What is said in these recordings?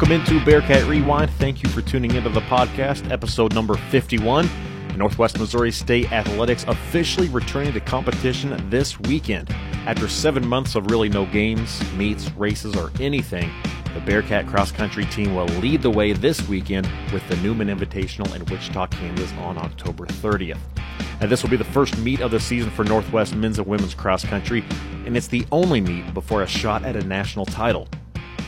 Welcome into Bearcat Rewind. Thank you for tuning into the podcast, episode number 51. Northwest Missouri State Athletics officially returning to competition this weekend. After seven months of really no games, meets, races, or anything, the Bearcat cross country team will lead the way this weekend with the Newman Invitational in Wichita, Kansas on October 30th. And this will be the first meet of the season for Northwest men's and women's cross country, and it's the only meet before a shot at a national title.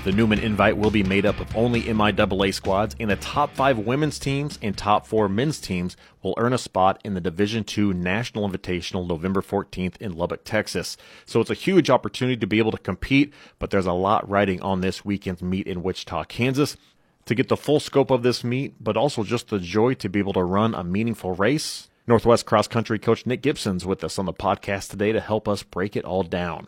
The Newman invite will be made up of only MIAA squads, and the top five women's teams and top four men's teams will earn a spot in the Division II National Invitational November 14th in Lubbock, Texas. So it's a huge opportunity to be able to compete, but there's a lot riding on this weekend's meet in Wichita, Kansas. To get the full scope of this meet, but also just the joy to be able to run a meaningful race, Northwest cross country coach Nick Gibson's with us on the podcast today to help us break it all down.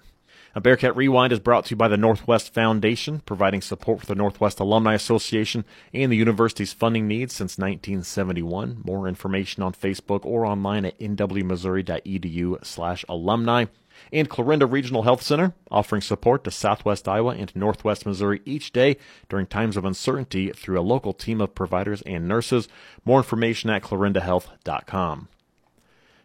A Bearcat Rewind is brought to you by the Northwest Foundation, providing support for the Northwest Alumni Association and the university's funding needs since 1971. More information on Facebook or online at nwmissouri.edu slash alumni. And Clarinda Regional Health Center, offering support to Southwest Iowa and Northwest Missouri each day during times of uncertainty through a local team of providers and nurses. More information at clarindahealth.com.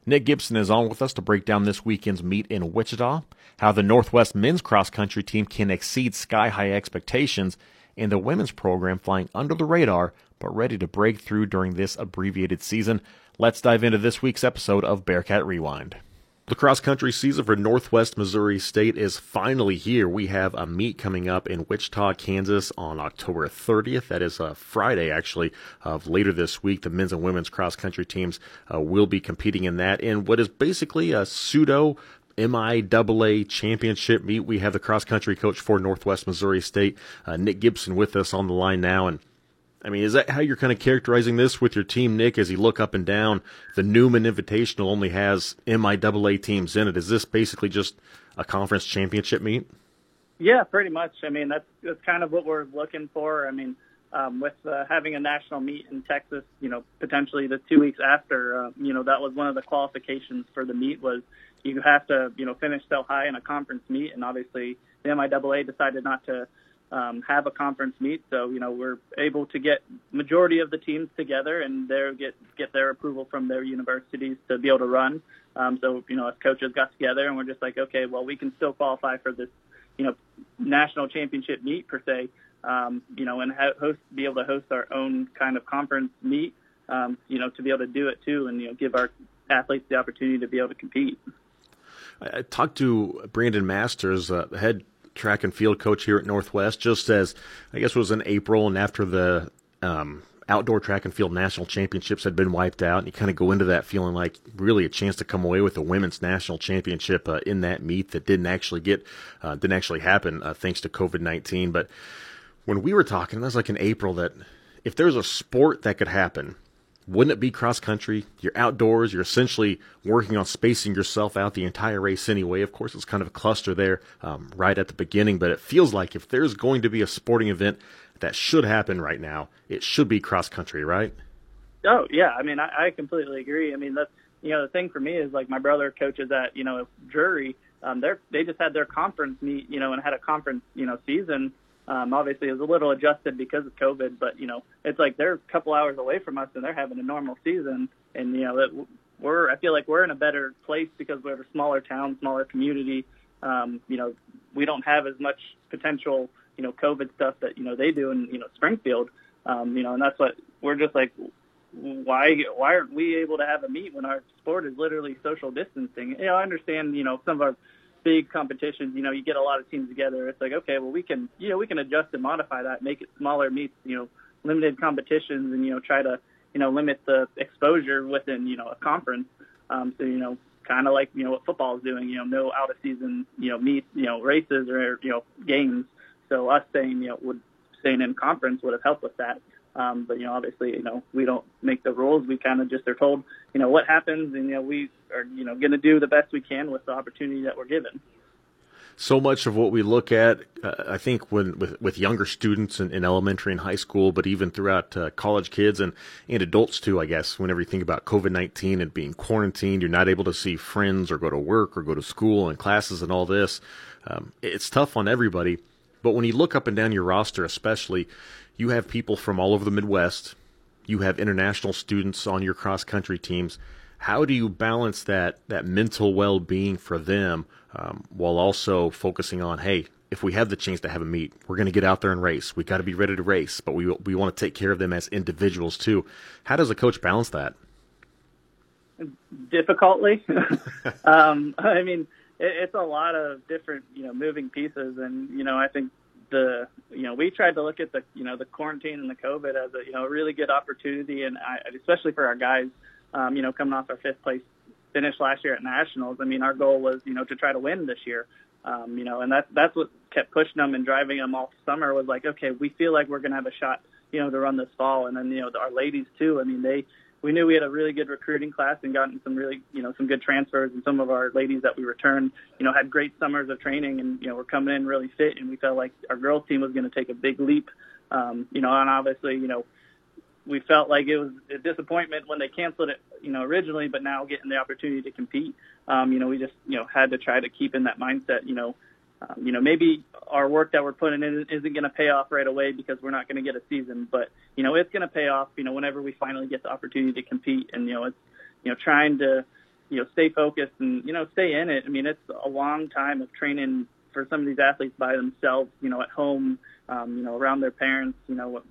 Nick Gibson is on with us to break down this weekend's meet in Wichita, how the Northwest men's cross country team can exceed sky high expectations, and the women's program flying under the radar but ready to break through during this abbreviated season. Let's dive into this week's episode of Bearcat Rewind. The cross country season for Northwest Missouri State is finally here. We have a meet coming up in Wichita, Kansas on October 30th. That is a Friday, actually, of later this week. The men's and women's cross country teams uh, will be competing in that in what is basically a pseudo MIAA championship meet. We have the cross country coach for Northwest Missouri State, uh, Nick Gibson, with us on the line now. And I mean, is that how you're kind of characterizing this with your team, Nick? As you look up and down, the Newman Invitational only has MIAA teams in it. Is this basically just a conference championship meet? Yeah, pretty much. I mean, that's that's kind of what we're looking for. I mean, um, with uh, having a national meet in Texas, you know, potentially the two weeks after, uh, you know, that was one of the qualifications for the meet was you have to, you know, finish so high in a conference meet, and obviously the MIAA decided not to um, have a conference meet. So you know we're able to get majority of the teams together and they get get their approval from their universities to be able to run. Um, so you know us coaches got together and we're just like, okay, well we can still qualify for this, you know, national championship meet per se. Um, you know, and ha- host be able to host our own kind of conference meet. Um, you know, to be able to do it too, and you know, give our athletes the opportunity to be able to compete. I talked to Brandon Masters, uh, head track and field coach here at Northwest, just as I guess it was in April and after the um, outdoor track and field national championships had been wiped out, and you kind of go into that feeling like really a chance to come away with a women's national championship uh, in that meet that didn't actually get uh, didn't actually happen uh, thanks to COVID nineteen. But when we were talking, that was like in April that if there's a sport that could happen wouldn't it be cross country? You're outdoors. You're essentially working on spacing yourself out the entire race anyway. Of course, it's kind of a cluster there um, right at the beginning, but it feels like if there's going to be a sporting event that should happen right now, it should be cross country, right? Oh yeah, I mean, I, I completely agree. I mean, that's you know the thing for me is like my brother coaches at you know Drury. Um, they're they just had their conference meet, you know, and had a conference you know season um, obviously, it was a little adjusted because of COVID, but you know, it's like they're a couple hours away from us and they're having a normal season. And you know, that we're I feel like we're in a better place because we're a smaller town, smaller community. Um, you know, we don't have as much potential, you know, COVID stuff that you know they do in you know Springfield. Um, you know, and that's what we're just like. Why why aren't we able to have a meet when our sport is literally social distancing? You know, I understand. You know, some of our big competitions, you know, you get a lot of teams together. It's like, okay, well, we can, you know, we can adjust and modify that, make it smaller meets, you know, limited competitions, and you know, try to, you know, limit the exposure within, you know, a conference. Um, so you know, kind of like you know what football is doing, you know, no out of season, you know, meets, you know, races or you know games. So us staying, you know, would staying in conference would have helped with that. Um, but you know, obviously, you know, we don't make the rules. We kind of just are told, you know, what happens, and you know, we are, you know, going to do the best we can with the opportunity that we're given. So much of what we look at, uh, I think, when with, with younger students in, in, elementary and high school, but even throughout uh, college kids and, and adults too, I guess, whenever you think about COVID 19 and being quarantined, you're not able to see friends or go to work or go to school and classes and all this. Um, it's tough on everybody. But when you look up and down your roster, especially, you have people from all over the Midwest. You have international students on your cross country teams. How do you balance that that mental well being for them um, while also focusing on, hey, if we have the chance to have a meet, we're going to get out there and race. We got to be ready to race, but we we want to take care of them as individuals too. How does a coach balance that? Difficultly. um, I mean, it, it's a lot of different you know moving pieces, and you know I think the you know we tried to look at the you know the quarantine and the COVID as a you know a really good opportunity, and I, especially for our guys, um, you know coming off our fifth place finish last year at nationals. I mean, our goal was you know to try to win this year. Um, you know, and that's that's what kept pushing them and driving them all summer was like, okay, we feel like we're to have a shot, you know, to run this fall. And then, you know, our ladies too. I mean, they, we knew we had a really good recruiting class and gotten some really, you know, some good transfers. And some of our ladies that we returned, you know, had great summers of training and, you know, were coming in really fit. And we felt like our girls team was going to take a big leap. Um, you know, and obviously, you know, we felt like it was a disappointment when they canceled it, you know, originally, but now getting the opportunity to compete, um, you know, we just, you know, had to try to keep in that mindset, you know, um, you know, maybe our work that we're putting in isn't going to pay off right away because we're not going to get a season, but you know, it's going to pay off. You know, whenever we finally get the opportunity to compete, and you know, it's you know, trying to you know stay focused and you know stay in it. I mean, it's a long time of training for some of these athletes by themselves. You know, at home, um, you know, around their parents. You know,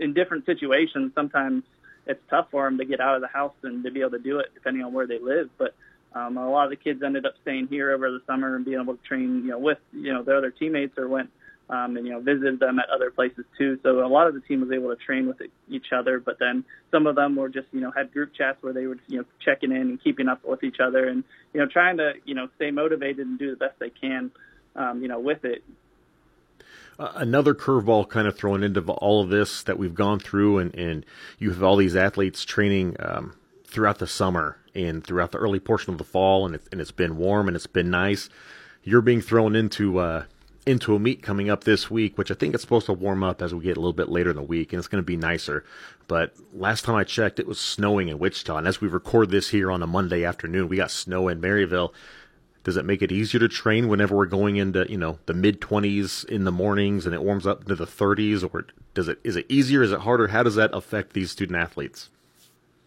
in different situations, sometimes it's tough for them to get out of the house and to be able to do it, depending on where they live. But um, a lot of the kids ended up staying here over the summer and being able to train, you know, with you know their other teammates or went um, and you know visited them at other places too. So a lot of the team was able to train with each other, but then some of them were just you know had group chats where they were you know checking in and keeping up with each other and you know trying to you know stay motivated and do the best they can, um, you know, with it. Uh, another curveball kind of thrown into all of this that we've gone through, and, and you have all these athletes training um, throughout the summer and throughout the early portion of the fall, and, it, and it's been warm and it's been nice. You're being thrown into uh, into a meet coming up this week, which I think it's supposed to warm up as we get a little bit later in the week, and it's going to be nicer. But last time I checked, it was snowing in Wichita, and as we record this here on a Monday afternoon, we got snow in Maryville. Does it make it easier to train whenever we're going into you know the mid 20s in the mornings and it warms up to the 30s, or does it is it easier? Is it harder? How does that affect these student athletes?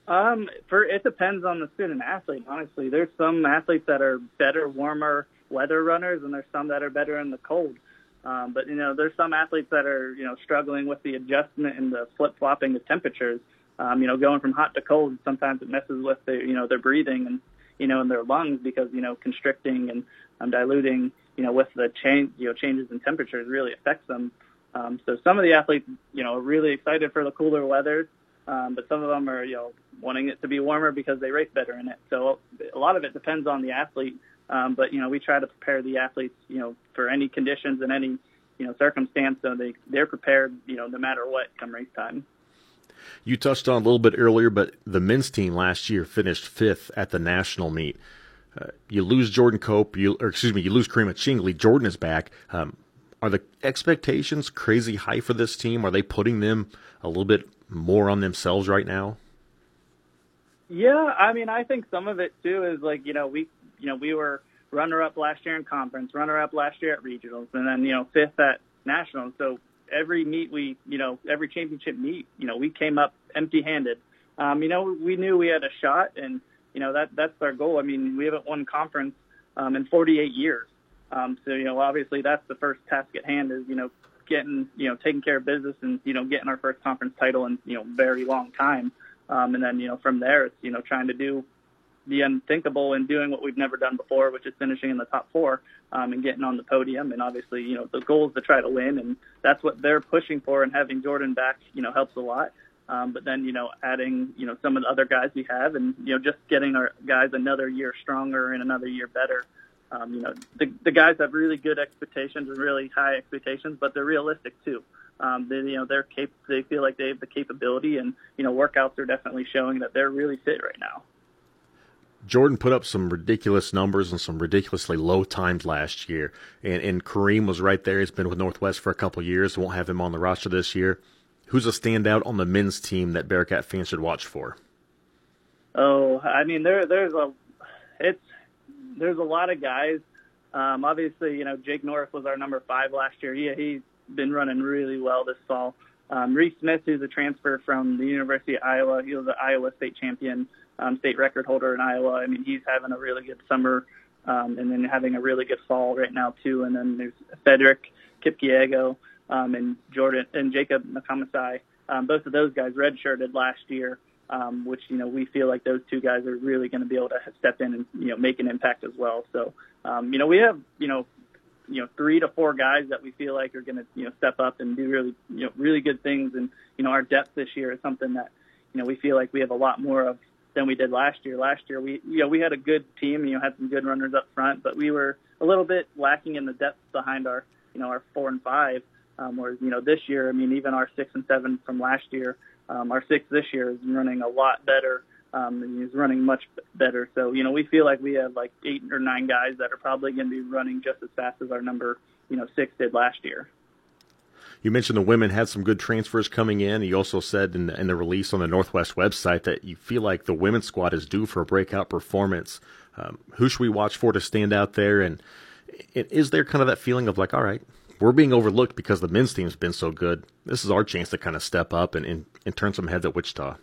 Um, for it depends on the student athlete. Honestly, there's some athletes that are better, warmer weather runners, and there's some that are better in the cold. Um, but you know, there's some athletes that are you know struggling with the adjustment and the flip flopping of temperatures. Um, you know, going from hot to cold, sometimes it messes with their you know their breathing and you know in their lungs because you know constricting and um, diluting you know with the change you know changes in temperatures really affects them. Um, so some of the athletes you know are really excited for the cooler weather um, but some of them are, you know, wanting it to be warmer because they race better in it. So a lot of it depends on the athlete. Um, but you know, we try to prepare the athletes, you know, for any conditions and any, you know, circumstance, so they they're prepared, you know, no matter what come race time. You touched on a little bit earlier, but the men's team last year finished fifth at the national meet. Uh, you lose Jordan Cope, you or excuse me, you lose Karima Chingley. Jordan is back. Um, are the expectations crazy high for this team? Are they putting them a little bit more on themselves right now? Yeah, I mean, I think some of it too is like you know we you know we were runner up last year in conference, runner up last year at regionals, and then you know fifth at nationals. So every meet we you know every championship meet you know we came up empty handed. Um, you know we knew we had a shot, and you know that that's our goal. I mean we haven't won conference um, in 48 years. Um, so you know obviously that's the first task at hand is you know getting, you know, taking care of business and, you know, getting our first conference title in, you know, very long time. Um, and then, you know, from there, it's, you know, trying to do the unthinkable and doing what we've never done before, which is finishing in the top four um, and getting on the podium. And obviously, you know, the goal is to try to win, and that's what they're pushing for. And having Jordan back, you know, helps a lot. Um, but then, you know, adding, you know, some of the other guys we have, and you know, just getting our guys another year stronger and another year better um, you know, the, the guys have really good expectations and really high expectations, but they're realistic too. Um, they, you know, they're cap- they feel like they have the capability, and you know, workouts are definitely showing that they're really fit right now. Jordan put up some ridiculous numbers and some ridiculously low times last year, and, and Kareem was right there. He's been with Northwest for a couple of years. Won't have him on the roster this year. Who's a standout on the men's team that Bearcat fans should watch for? Oh, I mean, there there's a it's there's a lot of guys. Um, obviously, you know, Jake North was our number five last year. Yeah, he's been running really well this fall. Um, Reese Smith, who's a transfer from the University of Iowa, he was the Iowa state champion, um, state record holder in Iowa. I mean, he's having a really good summer, um, and then having a really good fall right now too. And then there's Frederick Kipkiego um, and Jordan and Jacob Nakamasai. Um, both of those guys redshirted last year, um, which you know we feel like those two guys are really going to be able to step in and you know make an impact as well. So um, you know we have you know you know three to four guys that we feel like are going to you know step up and do really you know really good things. And you know our depth this year is something that you know we feel like we have a lot more of than we did last year. Last year we you know we had a good team, you know had some good runners up front, but we were a little bit lacking in the depth behind our you know our four and five. Um, whereas you know this year, I mean even our six and seven from last year, um, our six this year is running a lot better. Um, and he's running much better. So, you know, we feel like we have like eight or nine guys that are probably going to be running just as fast as our number, you know, six did last year. You mentioned the women had some good transfers coming in. You also said in the, in the release on the Northwest website that you feel like the women's squad is due for a breakout performance. Um, who should we watch for to stand out there? And is there kind of that feeling of like, all right, we're being overlooked because the men's team's been so good. This is our chance to kind of step up and, and, and turn some heads at Wichita.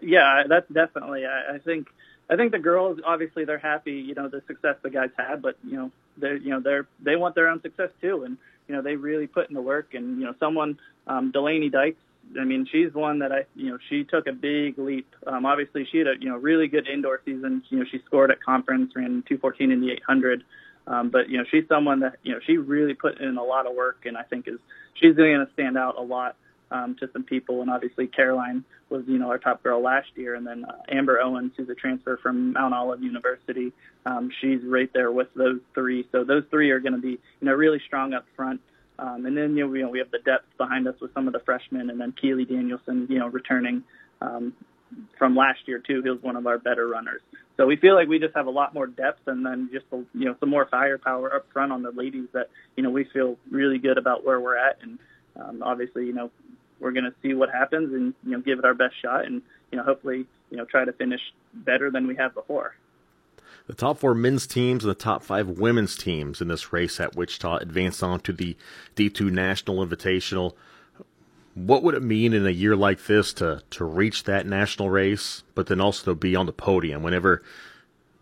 Yeah, that's definitely. I, I think I think the girls obviously they're happy, you know, the success the guys had, but you know, they're you know they're they want their own success too, and you know they really put in the work. And you know, someone um, Delaney Dykes, I mean, she's one that I you know she took a big leap. Um, obviously, she had a you know really good indoor season. You know, she scored at conference, ran 214 in the 800. Um, but you know, she's someone that you know she really put in a lot of work, and I think is she's going to stand out a lot um, to some people. And obviously, Caroline was you know our top girl last year, and then uh, Amber Owens, who's a transfer from Mount Olive University, um, she's right there with those three. So those three are going to be you know really strong up front. Um, and then you know, we, you know we have the depth behind us with some of the freshmen, and then Keely Danielson, you know, returning um, from last year too. He was one of our better runners. So we feel like we just have a lot more depth and then just you know some more firepower up front on the ladies that you know we feel really good about where we're at and um, obviously you know we're going to see what happens and you know give it our best shot and you know hopefully you know try to finish better than we have before. The top four men's teams and the top five women's teams in this race at Wichita advance on to the D2 National Invitational what would it mean in a year like this to to reach that national race, but then also to be on the podium whenever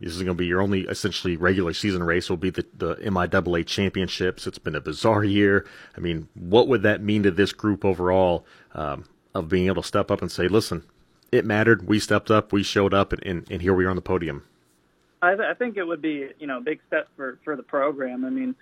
this is going to be your only essentially regular season race will be the, the MIAA championships. It's been a bizarre year. I mean, what would that mean to this group overall um, of being able to step up and say, listen, it mattered. We stepped up. We showed up, and, and, and here we are on the podium. I, th- I think it would be, you know, a big step for, for the program. I mean,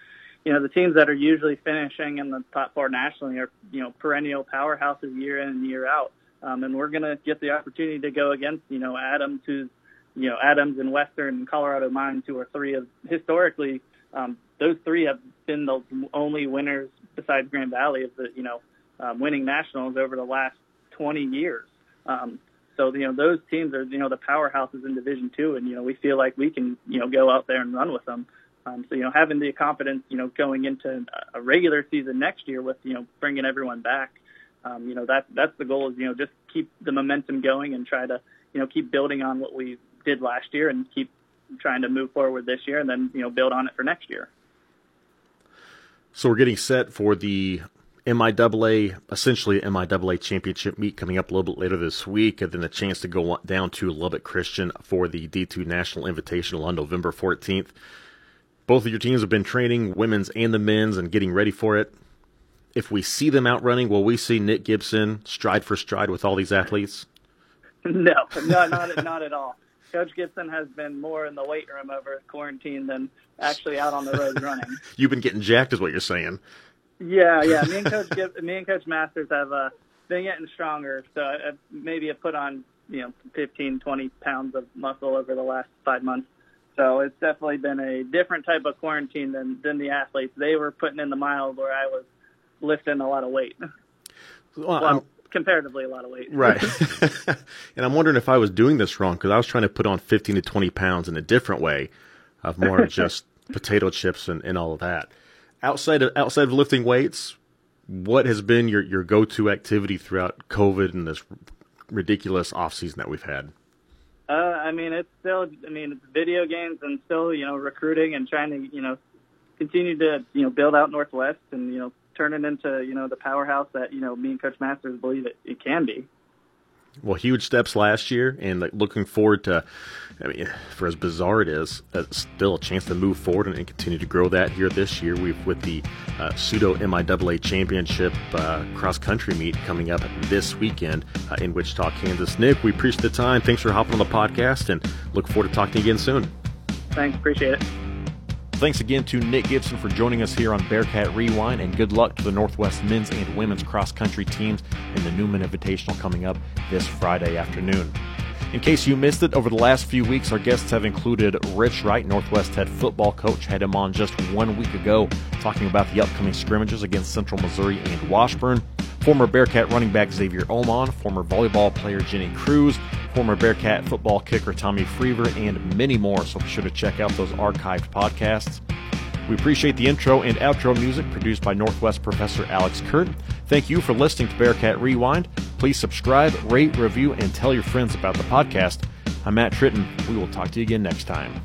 you know, the teams that are usually finishing in the top four nationally are, you know, perennial powerhouses year in and year out. Um, and we're going to get the opportunity to go against, you know, Adams, who's, you know, Adams and Western and Colorado Mines, who are three of historically, um, those three have been the only winners besides Grand Valley of the, you know, um, winning nationals over the last 20 years. Um, so, you know, those teams are, you know, the powerhouses in Division Two, and you know, we feel like we can, you know, go out there and run with them. Um, so you know, having the confidence, you know, going into a regular season next year with you know bringing everyone back, um, you know that that's the goal is you know just keep the momentum going and try to you know keep building on what we did last year and keep trying to move forward this year and then you know build on it for next year. So we're getting set for the MIAA, essentially MIAA championship meet coming up a little bit later this week, and then a chance to go down to Lubbock Christian for the D2 National Invitational on November 14th. Both of your teams have been training women's and the men's and getting ready for it. If we see them out running, will we see Nick Gibson stride for stride with all these athletes? No, no, not not at all. Coach Gibson has been more in the weight room over quarantine than actually out on the road running. You've been getting jacked, is what you're saying. Yeah, yeah. Me and Coach Gib- me and Coach Masters have uh, been getting stronger. So I, maybe I put on you know 15, 20 pounds of muscle over the last five months. So it's definitely been a different type of quarantine than than the athletes. They were putting in the miles where I was lifting a lot of weight. Well, well comparatively a lot of weight. Right. and I'm wondering if I was doing this wrong because I was trying to put on 15 to 20 pounds in a different way, of more just potato chips and, and all of that. Outside of outside of lifting weights, what has been your, your go to activity throughout COVID and this ridiculous off season that we've had? Uh, I mean, it's still, I mean, it's video games and still, you know, recruiting and trying to, you know, continue to, you know, build out Northwest and, you know, turn it into you know the powerhouse that you know me and Coach Masters believe it, it can be. Well, huge steps last year, and like, looking forward to. I mean, for as bizarre it is, uh, still a chance to move forward and, and, continue to grow that here this year. We've with the uh, pseudo MIAA championship uh, cross country meet coming up this weekend uh, in Wichita, Kansas. Nick, we appreciate the time. Thanks for hopping on the podcast, and look forward to talking again soon. Thanks, appreciate it. Thanks again to Nick Gibson for joining us here on Bearcat Rewind, and good luck to the Northwest men's and women's cross country teams in the Newman Invitational coming up this Friday afternoon. In case you missed it, over the last few weeks, our guests have included Rich Wright, Northwest head football coach, had him on just one week ago, talking about the upcoming scrimmages against Central Missouri and Washburn. Former Bearcat running back Xavier Oman, former volleyball player Jenny Cruz, former Bearcat football kicker Tommy Freever, and many more. So be sure to check out those archived podcasts. We appreciate the intro and outro music produced by Northwest Professor Alex Kurt. Thank you for listening to Bearcat Rewind. Please subscribe, rate, review, and tell your friends about the podcast. I'm Matt Tritton. We will talk to you again next time.